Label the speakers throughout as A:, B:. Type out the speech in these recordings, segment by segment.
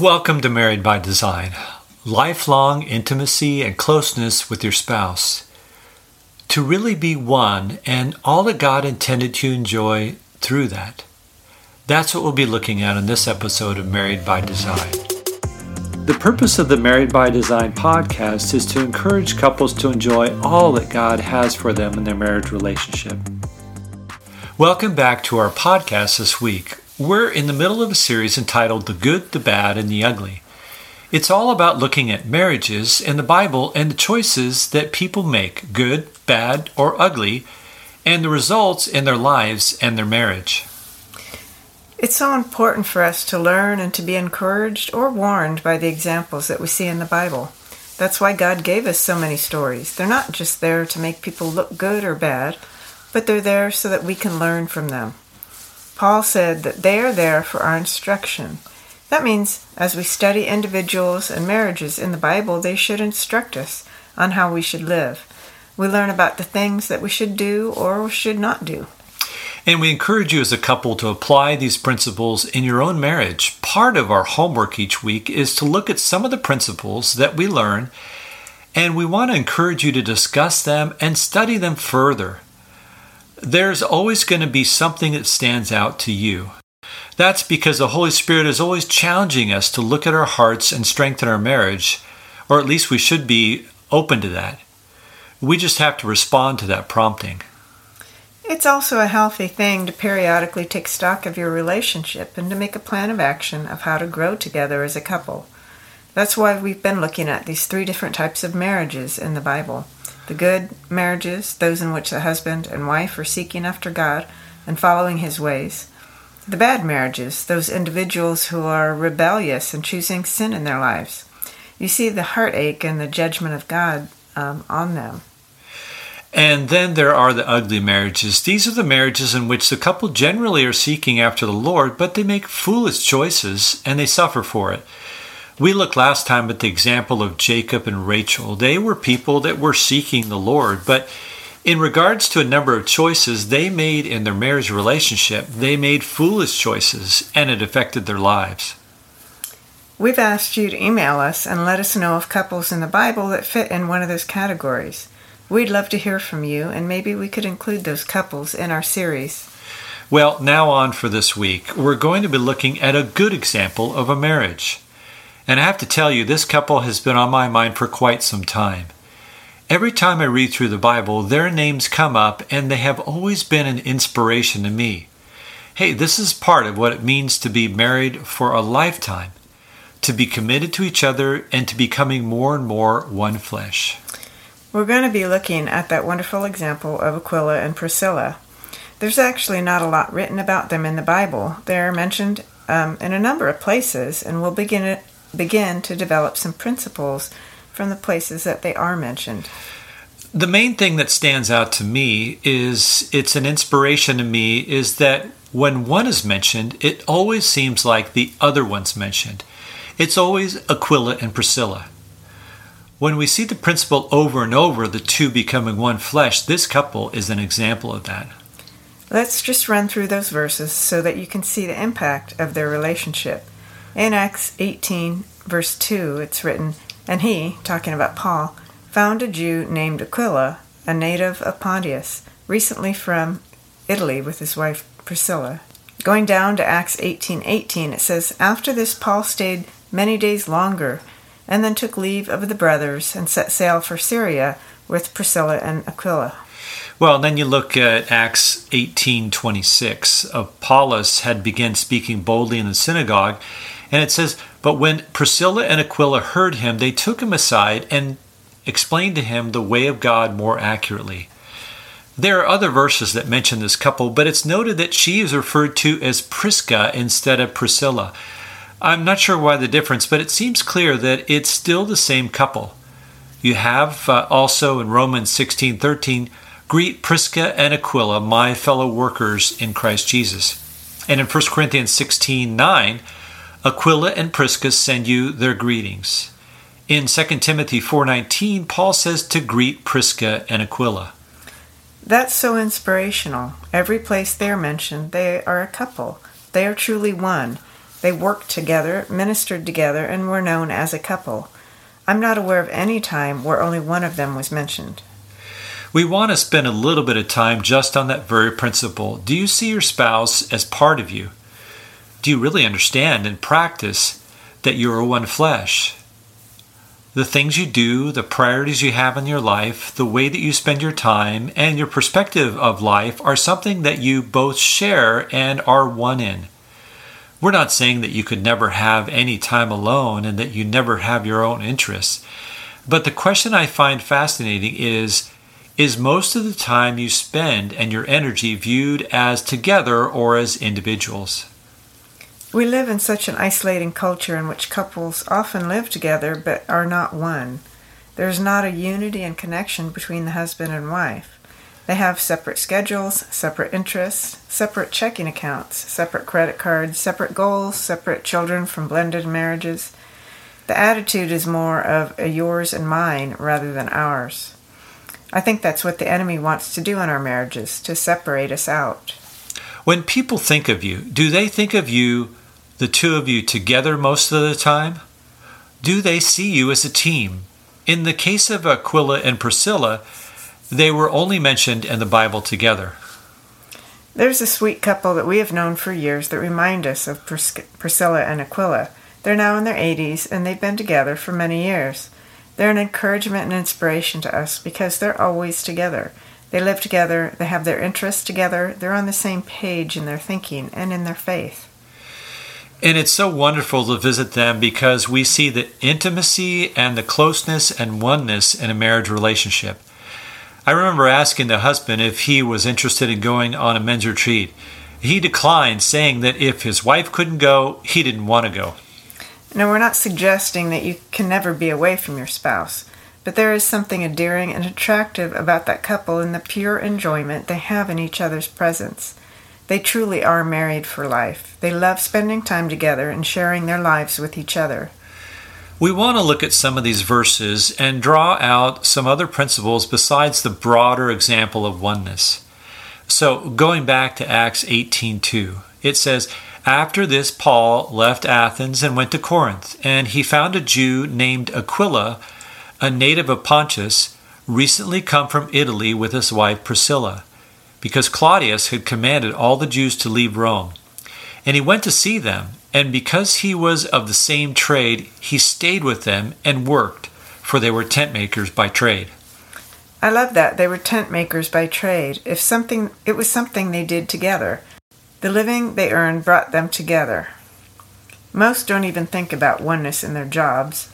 A: Welcome to Married by Design. Lifelong intimacy and closeness with your spouse. To really be one and all that God intended to enjoy through that. That's what we'll be looking at in this episode of Married by Design. The purpose of the Married by Design podcast is to encourage couples to enjoy all that God has for them in their marriage relationship. Welcome back to our podcast this week. We're in the middle of a series entitled The Good, the Bad, and the Ugly. It's all about looking at marriages in the Bible and the choices that people make, good, bad, or ugly, and the results in their lives and their marriage.
B: It's so important for us to learn and to be encouraged or warned by the examples that we see in the Bible. That's why God gave us so many stories. They're not just there to make people look good or bad, but they're there so that we can learn from them. Paul said that they are there for our instruction. That means as we study individuals and marriages in the Bible, they should instruct us on how we should live. We learn about the things that we should do or should not do.
A: And we encourage you as a couple to apply these principles in your own marriage. Part of our homework each week is to look at some of the principles that we learn, and we want to encourage you to discuss them and study them further there's always going to be something that stands out to you. That's because the Holy Spirit is always challenging us to look at our hearts and strengthen our marriage, or at least we should be open to that. We just have to respond to that prompting.
B: It's also a healthy thing to periodically take stock of your relationship and to make a plan of action of how to grow together as a couple. That's why we've been looking at these three different types of marriages in the Bible. The good marriages, those in which the husband and wife are seeking after God and following His ways. The bad marriages, those individuals who are rebellious and choosing sin in their lives. You see the heartache and the judgment of God um, on them.
A: And then there are the ugly marriages. These are the marriages in which the couple generally are seeking after the Lord, but they make foolish choices and they suffer for it. We looked last time at the example of Jacob and Rachel. They were people that were seeking the Lord, but in regards to a number of choices they made in their marriage relationship, they made foolish choices and it affected their lives.
B: We've asked you to email us and let us know of couples in the Bible that fit in one of those categories. We'd love to hear from you, and maybe we could include those couples in our series.
A: Well, now on for this week, we're going to be looking at a good example of a marriage. And I have to tell you, this couple has been on my mind for quite some time. Every time I read through the Bible, their names come up, and they have always been an inspiration to me. Hey, this is part of what it means to be married for a lifetime, to be committed to each other, and to becoming more and more one flesh.
B: We're going to be looking at that wonderful example of Aquila and Priscilla. There's actually not a lot written about them in the Bible. They're mentioned um, in a number of places, and we'll begin begin to develop some principles from the places that they are mentioned.
A: The main thing that stands out to me is it's an inspiration to me is that when one is mentioned, it always seems like the other one's mentioned. It's always Aquila and Priscilla. When we see the principle over and over, the two becoming one flesh, this couple is an example of that.
B: Let's just run through those verses so that you can see the impact of their relationship. In Acts 18, verse 2, it's written, And he, talking about Paul, found a Jew named Aquila, a native of Pontus, recently from Italy with his wife Priscilla. Going down to Acts 18:18, it says, After this Paul stayed many days longer, and then took leave of the brothers and set sail for Syria with Priscilla and Aquila.
A: Well, then you look at Acts 18:26. Apollos had begun speaking boldly in the synagogue, and it says, But when Priscilla and Aquila heard him, they took him aside and explained to him the way of God more accurately. There are other verses that mention this couple, but it's noted that she is referred to as Prisca instead of Priscilla. I'm not sure why the difference, but it seems clear that it's still the same couple. You have uh, also in Romans 16:13, greet Prisca and Aquila, my fellow workers in Christ Jesus. And in 1 Corinthians 16:9, Aquila and Prisca send you their greetings. In 2 Timothy 4:19, Paul says to greet Prisca and Aquila.
B: That's so inspirational. Every place they're mentioned, they are a couple. They are truly one. They worked together, ministered together, and were known as a couple. I'm not aware of any time where only one of them was mentioned.
A: We want to spend a little bit of time just on that very principle. Do you see your spouse as part of you? Do you really understand and practice that you are one flesh? The things you do, the priorities you have in your life, the way that you spend your time, and your perspective of life are something that you both share and are one in. We're not saying that you could never have any time alone and that you never have your own interests. But the question I find fascinating is is most of the time you spend and your energy viewed as together or as individuals?
B: We live in such an isolating culture in which couples often live together but are not one. There is not a unity and connection between the husband and wife. They have separate schedules, separate interests, separate checking accounts, separate credit cards, separate goals, separate children from blended marriages. The attitude is more of a yours and mine rather than ours. I think that's what the enemy wants to do in our marriages, to separate us out.
A: When people think of you, do they think of you the two of you together most of the time? Do they see you as a team? In the case of Aquila and Priscilla, they were only mentioned in the Bible together.
B: There's a sweet couple that we have known for years that remind us of Pris- Priscilla and Aquila. They're now in their 80s and they've been together for many years. They're an encouragement and inspiration to us because they're always together. They live together, they have their interests together, they're on the same page in their thinking and in their faith.
A: And it's so wonderful to visit them because we see the intimacy and the closeness and oneness in a marriage relationship. I remember asking the husband if he was interested in going on a men's retreat. He declined, saying that if his wife couldn't go, he didn't want to go.
B: Now, we're not suggesting that you can never be away from your spouse, but there is something endearing and attractive about that couple in the pure enjoyment they have in each other's presence. They truly are married for life. They love spending time together and sharing their lives with each other.
A: We want to look at some of these verses and draw out some other principles besides the broader example of oneness. So, going back to Acts 18:2, it says, "After this Paul left Athens and went to Corinth, and he found a Jew named Aquila, a native of Pontus, recently come from Italy with his wife Priscilla." Because Claudius had commanded all the Jews to leave Rome. And he went to see them, and because he was of the same trade, he stayed with them and worked, for they were tent makers by trade.
B: I love that they were tent makers by trade. If something it was something they did together. The living they earned brought them together. Most don't even think about oneness in their jobs.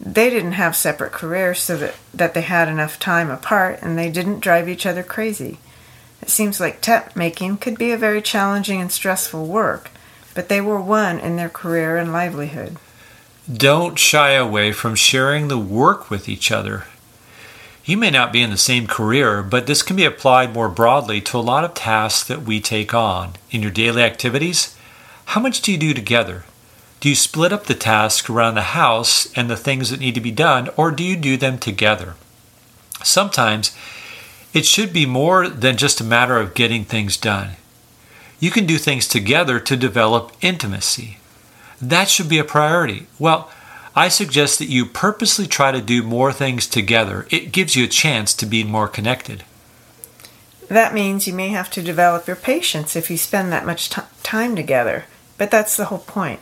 B: They didn't have separate careers so that, that they had enough time apart and they didn't drive each other crazy. It seems like tent making could be a very challenging and stressful work, but they were one in their career and livelihood.
A: Don't shy away from sharing the work with each other. You may not be in the same career, but this can be applied more broadly to a lot of tasks that we take on. In your daily activities, how much do you do together? Do you split up the tasks around the house and the things that need to be done, or do you do them together? Sometimes it should be more than just a matter of getting things done. You can do things together to develop intimacy. That should be a priority. Well, I suggest that you purposely try to do more things together. It gives you a chance to be more connected.
B: That means you may have to develop your patience if you spend that much t- time together, but that's the whole point.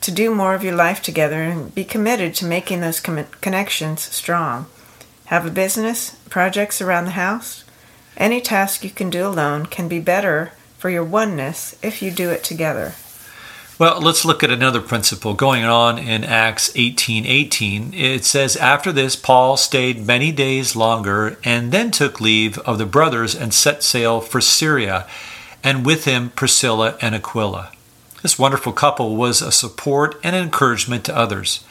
B: To do more of your life together and be committed to making those com- connections strong. Have a business, projects around the house? Any task you can do alone can be better for your oneness if you do it together.
A: Well, let's look at another principle going on in Acts 18:18. It says after this Paul stayed many days longer and then took leave of the brothers and set sail for Syria, and with him Priscilla and Aquila. This wonderful couple was a support and encouragement to others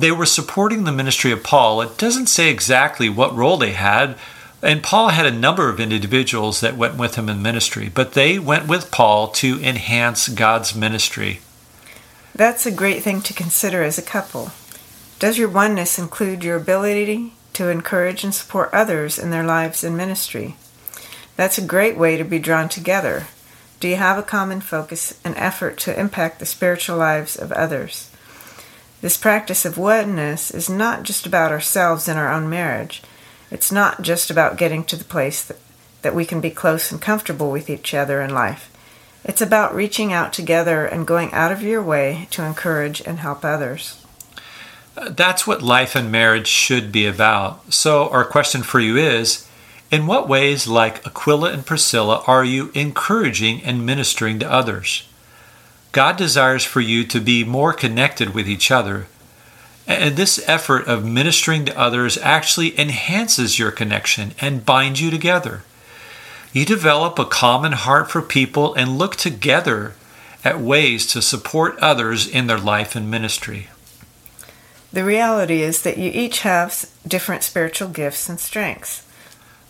A: they were supporting the ministry of Paul. It doesn't say exactly what role they had, and Paul had a number of individuals that went with him in ministry, but they went with Paul to enhance God's ministry.
B: That's a great thing to consider as a couple. Does your oneness include your ability to encourage and support others in their lives and ministry? That's a great way to be drawn together. Do you have a common focus and effort to impact the spiritual lives of others? This practice of oneness is not just about ourselves in our own marriage. It's not just about getting to the place that, that we can be close and comfortable with each other in life. It's about reaching out together and going out of your way to encourage and help others.
A: Uh, that's what life and marriage should be about. So, our question for you is In what ways, like Aquila and Priscilla, are you encouraging and ministering to others? God desires for you to be more connected with each other. And this effort of ministering to others actually enhances your connection and binds you together. You develop a common heart for people and look together at ways to support others in their life and ministry.
B: The reality is that you each have different spiritual gifts and strengths.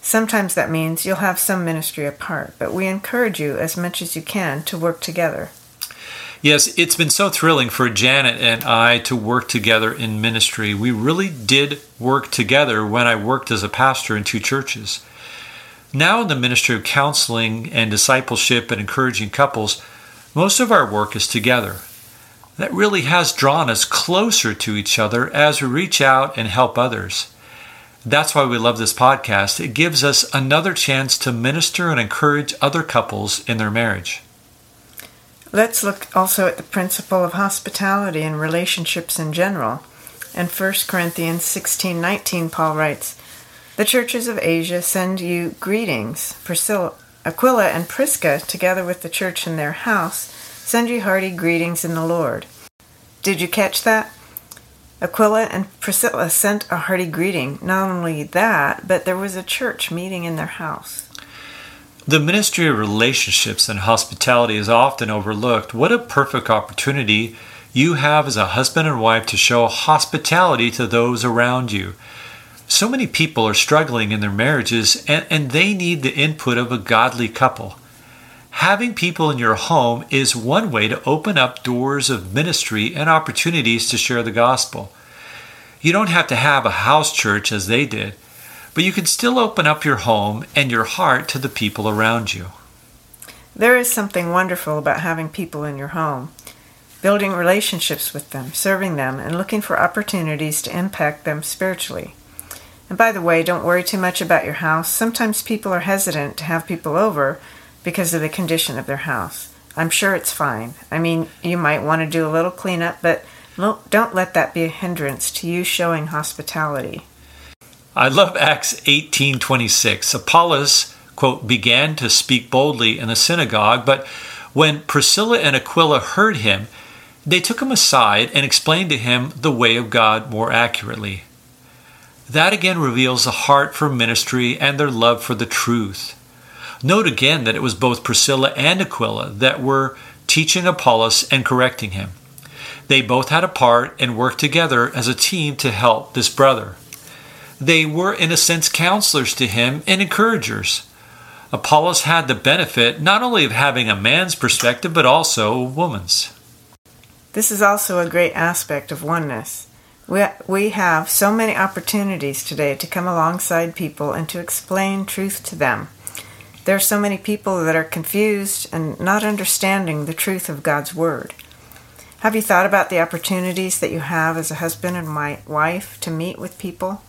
B: Sometimes that means you'll have some ministry apart, but we encourage you as much as you can to work together.
A: Yes, it's been so thrilling for Janet and I to work together in ministry. We really did work together when I worked as a pastor in two churches. Now, in the ministry of counseling and discipleship and encouraging couples, most of our work is together. That really has drawn us closer to each other as we reach out and help others. That's why we love this podcast. It gives us another chance to minister and encourage other couples in their marriage.
B: Let's look also at the principle of hospitality in relationships in general. In 1 Corinthians 16:19 Paul writes, "The churches of Asia send you greetings. Priscilla, Aquila and Prisca, together with the church in their house, send you hearty greetings in the Lord." Did you catch that? Aquila and Priscilla sent a hearty greeting. Not only that, but there was a church meeting in their house.
A: The ministry of relationships and hospitality is often overlooked. What a perfect opportunity you have as a husband and wife to show hospitality to those around you. So many people are struggling in their marriages and, and they need the input of a godly couple. Having people in your home is one way to open up doors of ministry and opportunities to share the gospel. You don't have to have a house church as they did but you can still open up your home and your heart to the people around you.
B: There is something wonderful about having people in your home, building relationships with them, serving them, and looking for opportunities to impact them spiritually. And by the way, don't worry too much about your house. Sometimes people are hesitant to have people over because of the condition of their house. I'm sure it's fine. I mean, you might want to do a little cleanup, but don't let that be a hindrance to you showing hospitality.
A: I love Acts 18:26. Apollos, quote, began to speak boldly in the synagogue, but when Priscilla and Aquila heard him, they took him aside and explained to him the way of God more accurately. That again reveals a heart for ministry and their love for the truth. Note again that it was both Priscilla and Aquila that were teaching Apollos and correcting him. They both had a part and worked together as a team to help this brother. They were, in a sense, counselors to him and encouragers. Apollos had the benefit not only of having a man's perspective, but also a woman's.
B: This is also a great aspect of oneness. We, we have so many opportunities today to come alongside people and to explain truth to them. There are so many people that are confused and not understanding the truth of God's Word. Have you thought about the opportunities that you have as a husband and wife to meet with people?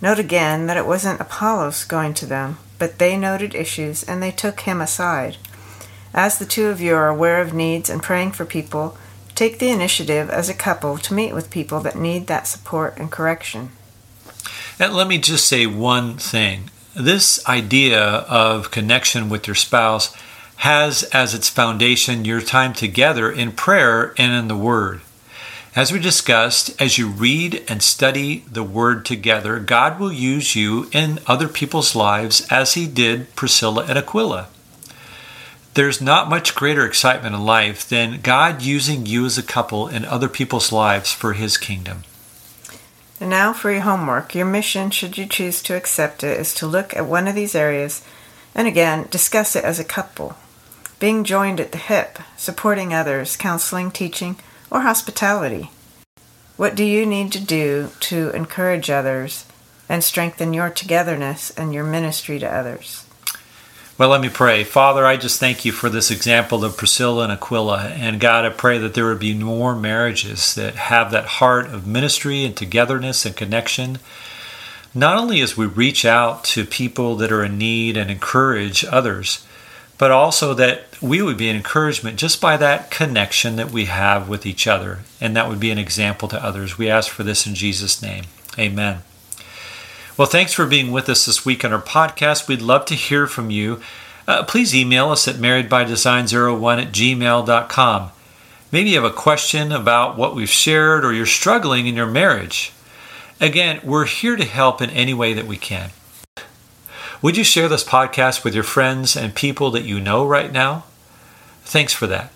B: Note again that it wasn't Apollos going to them, but they noted issues and they took him aside. As the two of you are aware of needs and praying for people, take the initiative as a couple to meet with people that need that support and correction.
A: And let me just say one thing. This idea of connection with your spouse has as its foundation your time together in prayer and in the Word. As we discussed, as you read and study the Word together, God will use you in other people's lives as He did Priscilla and Aquila. There's not much greater excitement in life than God using you as a couple in other people's lives for His kingdom.
B: And now for your homework. Your mission, should you choose to accept it, is to look at one of these areas and again discuss it as a couple. Being joined at the hip, supporting others, counseling, teaching, or hospitality? What do you need to do to encourage others and strengthen your togetherness and your ministry to others?
A: Well, let me pray. Father, I just thank you for this example of Priscilla and Aquila. And God, I pray that there would be more marriages that have that heart of ministry and togetherness and connection. Not only as we reach out to people that are in need and encourage others, but also that we would be an encouragement just by that connection that we have with each other. And that would be an example to others. We ask for this in Jesus' name. Amen. Well, thanks for being with us this week on our podcast. We'd love to hear from you. Uh, please email us at marriedbydesign01 at gmail.com. Maybe you have a question about what we've shared or you're struggling in your marriage. Again, we're here to help in any way that we can. Would you share this podcast with your friends and people that you know right now? Thanks for that.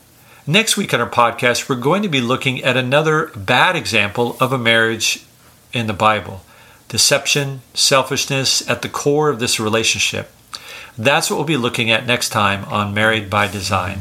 A: Next week on our podcast, we're going to be looking at another bad example of a marriage in the Bible deception, selfishness at the core of this relationship. That's what we'll be looking at next time on Married by Design.